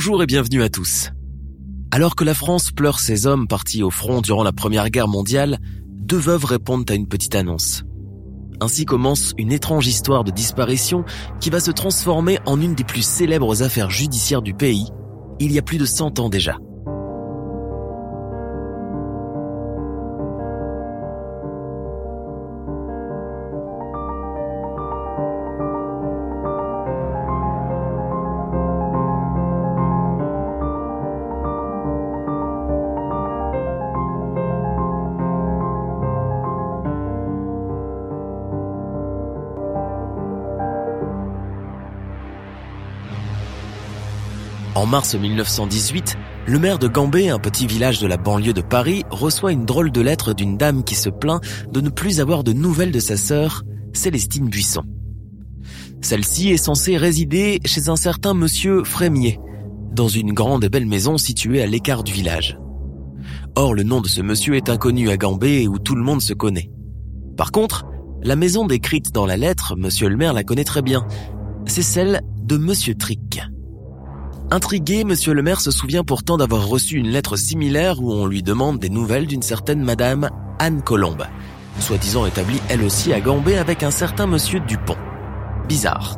Bonjour et bienvenue à tous. Alors que la France pleure ses hommes partis au front durant la Première Guerre mondiale, deux veuves répondent à une petite annonce. Ainsi commence une étrange histoire de disparition qui va se transformer en une des plus célèbres affaires judiciaires du pays, il y a plus de 100 ans déjà. En mars 1918, le maire de Gambé, un petit village de la banlieue de Paris, reçoit une drôle de lettre d'une dame qui se plaint de ne plus avoir de nouvelles de sa sœur, Célestine Buisson. Celle-ci est censée résider chez un certain monsieur Frémier, dans une grande et belle maison située à l'écart du village. Or, le nom de ce monsieur est inconnu à Gambé où tout le monde se connaît. Par contre, la maison décrite dans la lettre, monsieur le maire la connaît très bien. C'est celle de monsieur Trick. Intrigué, monsieur le maire se souvient pourtant d'avoir reçu une lettre similaire où on lui demande des nouvelles d'une certaine madame Anne Colombe, soi-disant établie elle aussi à Gambé avec un certain monsieur Dupont. Bizarre.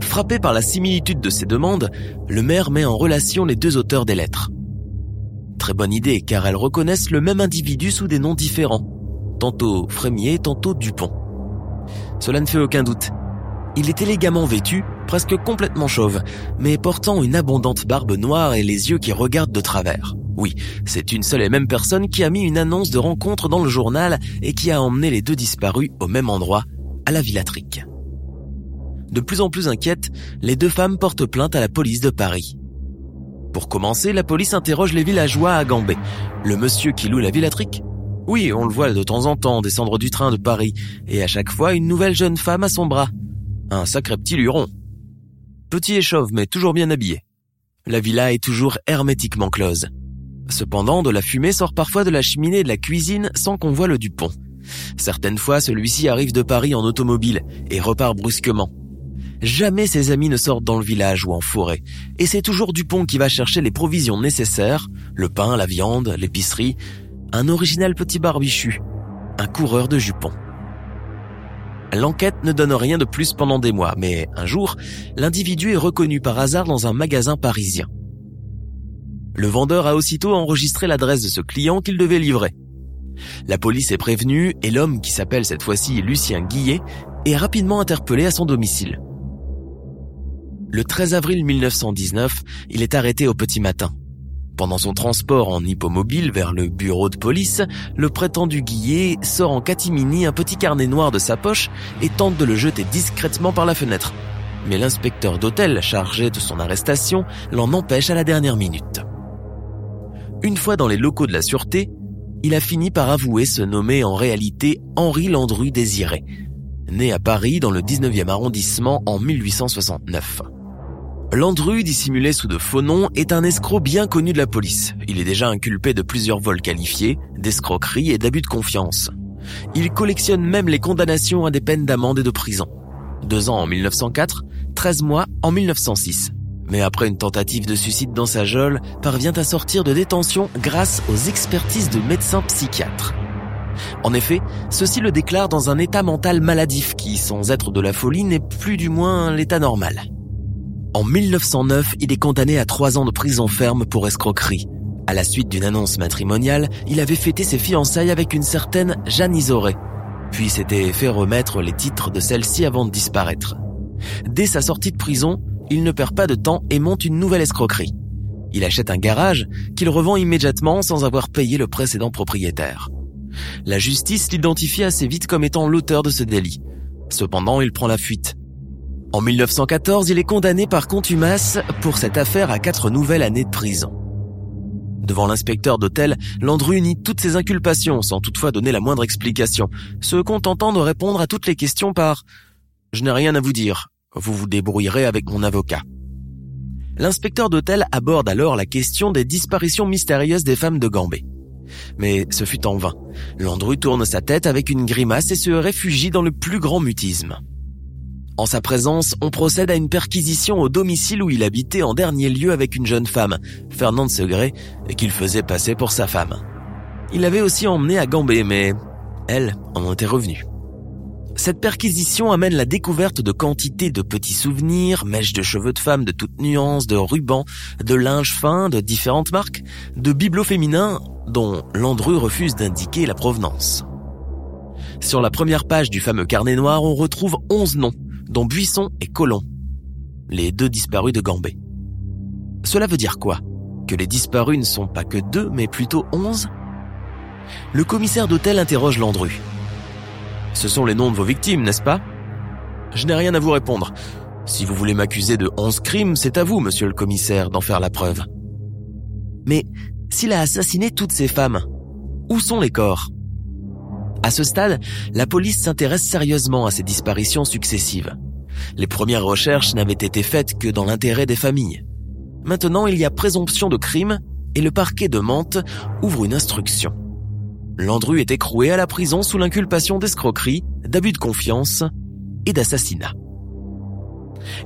Frappé par la similitude de ces demandes, le maire met en relation les deux auteurs des lettres. Très bonne idée car elles reconnaissent le même individu sous des noms différents, tantôt Frémier, tantôt Dupont. Cela ne fait aucun doute. Il est élégamment vêtu, presque complètement chauve, mais portant une abondante barbe noire et les yeux qui regardent de travers. Oui, c'est une seule et même personne qui a mis une annonce de rencontre dans le journal et qui a emmené les deux disparus au même endroit, à la Villatrique. De plus en plus inquiète, les deux femmes portent plainte à la police de Paris. Pour commencer, la police interroge les villageois à Gambé. Le monsieur qui loue la Villatrique Oui, on le voit de temps en temps descendre du train de Paris, et à chaque fois une nouvelle jeune femme à son bras. Un sacré petit luron. Petit et chauve, mais toujours bien habillé. La villa est toujours hermétiquement close. Cependant, de la fumée sort parfois de la cheminée de la cuisine sans qu'on voie le Dupont. Certaines fois, celui-ci arrive de Paris en automobile et repart brusquement. Jamais ses amis ne sortent dans le village ou en forêt, et c'est toujours Dupont qui va chercher les provisions nécessaires, le pain, la viande, l'épicerie, un original petit barbichu, un coureur de jupons. L'enquête ne donne rien de plus pendant des mois, mais un jour, l'individu est reconnu par hasard dans un magasin parisien. Le vendeur a aussitôt enregistré l'adresse de ce client qu'il devait livrer. La police est prévenue et l'homme, qui s'appelle cette fois-ci Lucien Guillet, est rapidement interpellé à son domicile. Le 13 avril 1919, il est arrêté au petit matin. Pendant son transport en hippomobile vers le bureau de police, le prétendu Guillet sort en catimini un petit carnet noir de sa poche et tente de le jeter discrètement par la fenêtre. Mais l'inspecteur d'hôtel chargé de son arrestation l'en empêche à la dernière minute. Une fois dans les locaux de la sûreté, il a fini par avouer se nommer en réalité Henri Landru Désiré, né à Paris dans le 19e arrondissement en 1869. Landru, dissimulé sous de faux noms, est un escroc bien connu de la police. Il est déjà inculpé de plusieurs vols qualifiés, d'escroquerie et d'abus de confiance. Il collectionne même les condamnations à des peines d'amende et de prison. Deux ans en 1904, 13 mois en 1906. Mais après une tentative de suicide dans sa geôle, parvient à sortir de détention grâce aux expertises de médecins psychiatres. En effet, ceux-ci le déclarent dans un état mental maladif qui, sans être de la folie, n'est plus du moins l'état normal. En 1909, il est condamné à trois ans de prison ferme pour escroquerie. À la suite d'une annonce matrimoniale, il avait fêté ses fiançailles avec une certaine Jeanne Isoré, puis s'était fait remettre les titres de celle-ci avant de disparaître. Dès sa sortie de prison, il ne perd pas de temps et monte une nouvelle escroquerie. Il achète un garage qu'il revend immédiatement sans avoir payé le précédent propriétaire. La justice l'identifie assez vite comme étant l'auteur de ce délit. Cependant, il prend la fuite. En 1914, il est condamné par contumace pour cette affaire à quatre nouvelles années de prison. Devant l'inspecteur d'hôtel, Landru nie toutes ses inculpations sans toutefois donner la moindre explication, se contentant de répondre à toutes les questions par ⁇ Je n'ai rien à vous dire, vous vous débrouillerez avec mon avocat ⁇ L'inspecteur d'hôtel aborde alors la question des disparitions mystérieuses des femmes de Gambé. Mais ce fut en vain. Landru tourne sa tête avec une grimace et se réfugie dans le plus grand mutisme. En sa présence, on procède à une perquisition au domicile où il habitait en dernier lieu avec une jeune femme, Fernande Segré, qu'il faisait passer pour sa femme. Il l'avait aussi emmené à Gambé, mais elle en était revenue. Cette perquisition amène la découverte de quantités de petits souvenirs, mèches de cheveux de femmes de toutes nuances, de rubans, de linge fin de différentes marques, de bibelots féminins dont Landru refuse d'indiquer la provenance. Sur la première page du fameux carnet noir, on retrouve 11 noms, dont Buisson et Colomb, les deux disparus de Gambé. Cela veut dire quoi? Que les disparus ne sont pas que deux, mais plutôt onze? Le commissaire d'hôtel interroge Landru. Ce sont les noms de vos victimes, n'est-ce pas? Je n'ai rien à vous répondre. Si vous voulez m'accuser de onze crimes, c'est à vous, monsieur le commissaire, d'en faire la preuve. Mais s'il a assassiné toutes ces femmes, où sont les corps? À ce stade, la police s'intéresse sérieusement à ces disparitions successives. Les premières recherches n'avaient été faites que dans l'intérêt des familles. Maintenant, il y a présomption de crime et le parquet de Mantes ouvre une instruction. Landru est écroué à la prison sous l'inculpation d'escroquerie, d'abus de confiance et d'assassinat.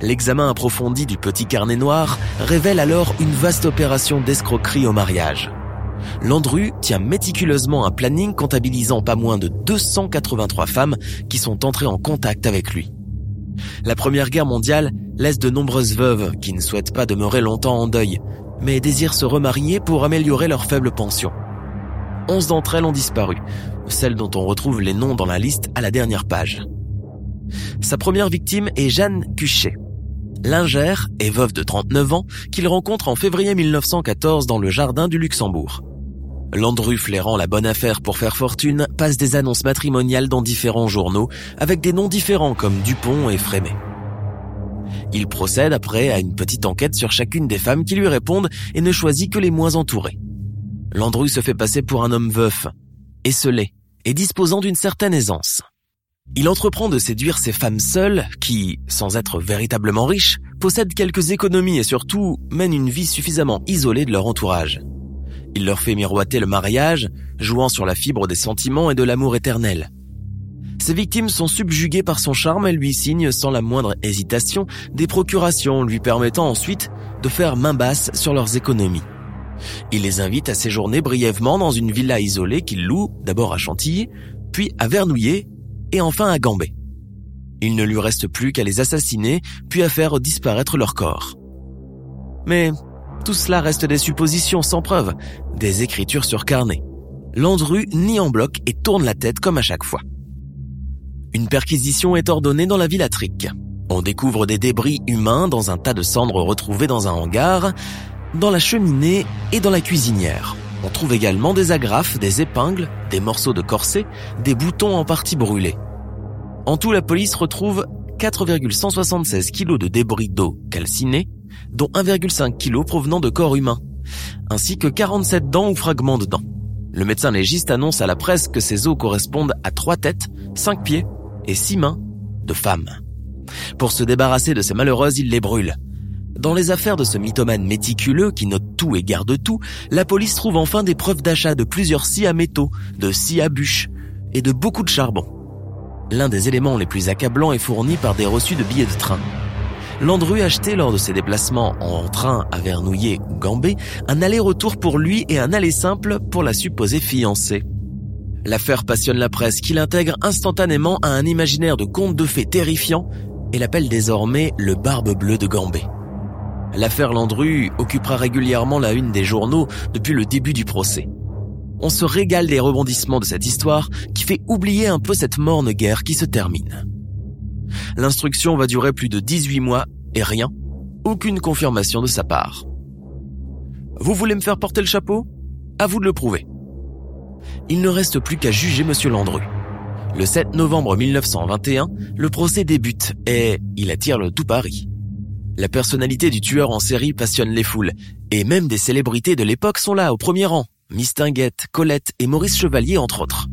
L'examen approfondi du petit carnet noir révèle alors une vaste opération d'escroquerie au mariage. Landru tient méticuleusement un planning comptabilisant pas moins de 283 femmes qui sont entrées en contact avec lui. La Première Guerre mondiale laisse de nombreuses veuves qui ne souhaitent pas demeurer longtemps en deuil, mais désirent se remarier pour améliorer leur faible pension. Onze d'entre elles ont disparu, celles dont on retrouve les noms dans la liste à la dernière page. Sa première victime est Jeanne Cuchet, lingère et veuve de 39 ans qu'il rencontre en février 1914 dans le jardin du Luxembourg. Landru flairant la bonne affaire pour faire fortune passe des annonces matrimoniales dans différents journaux avec des noms différents comme Dupont et Frémé. Il procède après à une petite enquête sur chacune des femmes qui lui répondent et ne choisit que les moins entourées. Landru se fait passer pour un homme veuf, esselé et disposant d'une certaine aisance. Il entreprend de séduire ces femmes seules qui, sans être véritablement riches, possèdent quelques économies et surtout mènent une vie suffisamment isolée de leur entourage. Il leur fait miroiter le mariage, jouant sur la fibre des sentiments et de l'amour éternel. Ses victimes sont subjuguées par son charme et lui signent sans la moindre hésitation des procurations lui permettant ensuite de faire main basse sur leurs économies. Il les invite à séjourner brièvement dans une villa isolée qu'il loue d'abord à Chantilly, puis à Vernouillet et enfin à Gambé. Il ne lui reste plus qu'à les assassiner, puis à faire disparaître leur corps. Mais tout cela reste des suppositions sans preuve, des écritures sur carnet. Landru nie en bloc et tourne la tête comme à chaque fois. Une perquisition est ordonnée dans la villatrique. On découvre des débris humains dans un tas de cendres retrouvés dans un hangar, dans la cheminée et dans la cuisinière. On trouve également des agrafes, des épingles, des morceaux de corset, des boutons en partie brûlés. En tout, la police retrouve 4,176 kg de débris d'eau calcinés, dont 1,5 kg provenant de corps humains, ainsi que 47 dents ou fragments de dents. Le médecin légiste annonce à la presse que ces os correspondent à trois têtes, cinq pieds et six mains de femmes. Pour se débarrasser de ces malheureuses, il les brûle. Dans les affaires de ce mythomane méticuleux qui note tout et garde tout, la police trouve enfin des preuves d'achat de plusieurs scies à métaux, de scies à bûches et de beaucoup de charbon. L'un des éléments les plus accablants est fourni par des reçus de billets de train. Landru achetait lors de ses déplacements en train à Vernouillet ou Gambé un aller-retour pour lui et un aller simple pour la supposée fiancée. L'affaire passionne la presse qui l'intègre instantanément à un imaginaire de conte de fées terrifiant et l'appelle désormais le Barbe Bleue de Gambé. L'affaire Landru occupera régulièrement la une des journaux depuis le début du procès. On se régale des rebondissements de cette histoire qui fait oublier un peu cette morne guerre qui se termine. L'instruction va durer plus de 18 mois et rien, aucune confirmation de sa part. Vous voulez me faire porter le chapeau? À vous de le prouver. il ne reste plus qu'à juger Monsieur Landru. Le 7 novembre 1921, le procès débute et il attire le tout Paris. La personnalité du tueur en série passionne les foules, et même des célébrités de l'époque sont là au premier rang, Mistinguette, Colette et Maurice Chevalier entre autres.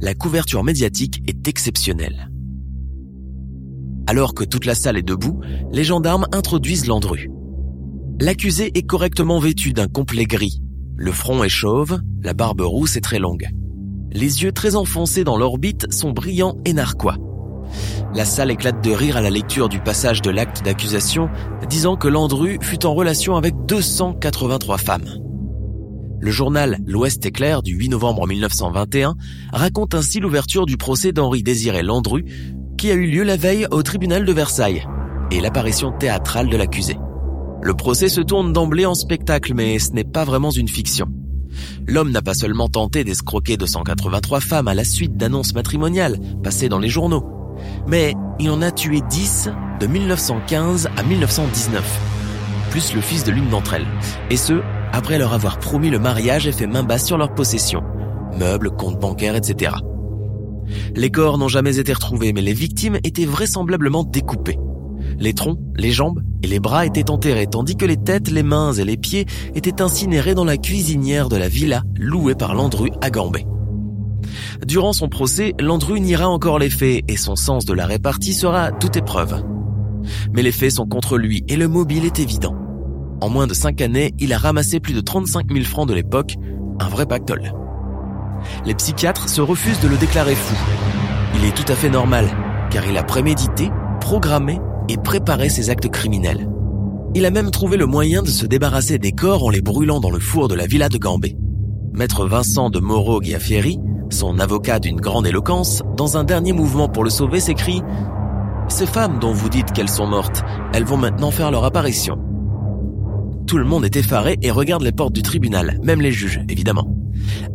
La couverture médiatique est exceptionnelle. Alors que toute la salle est debout, les gendarmes introduisent Landru. L'accusé est correctement vêtu d'un complet gris. Le front est chauve, la barbe rousse est très longue. Les yeux très enfoncés dans l'orbite sont brillants et narquois. La salle éclate de rire à la lecture du passage de l'acte d'accusation, disant que Landru fut en relation avec 283 femmes. Le journal L'Ouest éclair du 8 novembre 1921 raconte ainsi l'ouverture du procès d'Henri Désiré Landru, qui a eu lieu la veille au tribunal de Versailles, et l'apparition théâtrale de l'accusé. Le procès se tourne d'emblée en spectacle, mais ce n'est pas vraiment une fiction. L'homme n'a pas seulement tenté d'escroquer 283 femmes à la suite d'annonces matrimoniales passées dans les journaux, mais il en a tué 10 de 1915 à 1919, plus le fils de l'une d'entre elles, et ce, après leur avoir promis le mariage et fait main basse sur leurs possessions, meubles, comptes bancaires, etc. Les corps n'ont jamais été retrouvés, mais les victimes étaient vraisemblablement découpées. Les troncs, les jambes et les bras étaient enterrés, tandis que les têtes, les mains et les pieds étaient incinérés dans la cuisinière de la villa louée par Landru à Gambé. Durant son procès, Landru niera encore les faits et son sens de la répartie sera toute épreuve. Mais les faits sont contre lui et le mobile est évident. En moins de cinq années, il a ramassé plus de 35 000 francs de l'époque, un vrai pactole. Les psychiatres se refusent de le déclarer fou. Il est tout à fait normal, car il a prémédité, programmé et préparé ses actes criminels. Il a même trouvé le moyen de se débarrasser des corps en les brûlant dans le four de la villa de Gambé. Maître Vincent de Moreau Guiaffieri, son avocat d'une grande éloquence, dans un dernier mouvement pour le sauver, s'écrie Ces femmes dont vous dites qu'elles sont mortes, elles vont maintenant faire leur apparition. Tout le monde est effaré et regarde les portes du tribunal, même les juges, évidemment.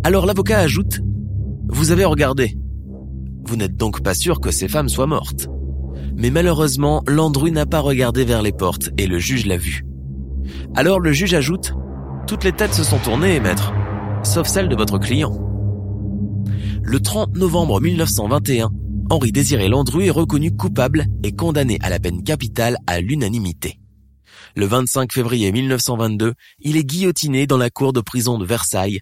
Alors l'avocat ajoute Vous avez regardé. Vous n'êtes donc pas sûr que ces femmes soient mortes. Mais malheureusement, Landru n'a pas regardé vers les portes et le juge l'a vu. Alors le juge ajoute Toutes les têtes se sont tournées, maître, sauf celle de votre client. Le 30 novembre 1921, Henri Désiré Landru est reconnu coupable et condamné à la peine capitale à l'unanimité. Le 25 février 1922, il est guillotiné dans la cour de prison de Versailles,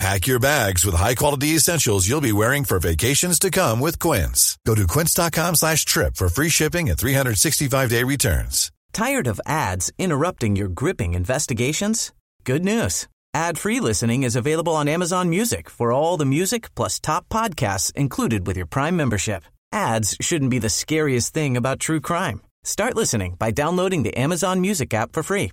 Pack your bags with high-quality essentials you'll be wearing for vacations to come with Quince. Go to quince.com slash trip for free shipping and 365-day returns. Tired of ads interrupting your gripping investigations? Good news. Ad-free listening is available on Amazon Music for all the music plus top podcasts included with your Prime membership. Ads shouldn't be the scariest thing about true crime. Start listening by downloading the Amazon Music app for free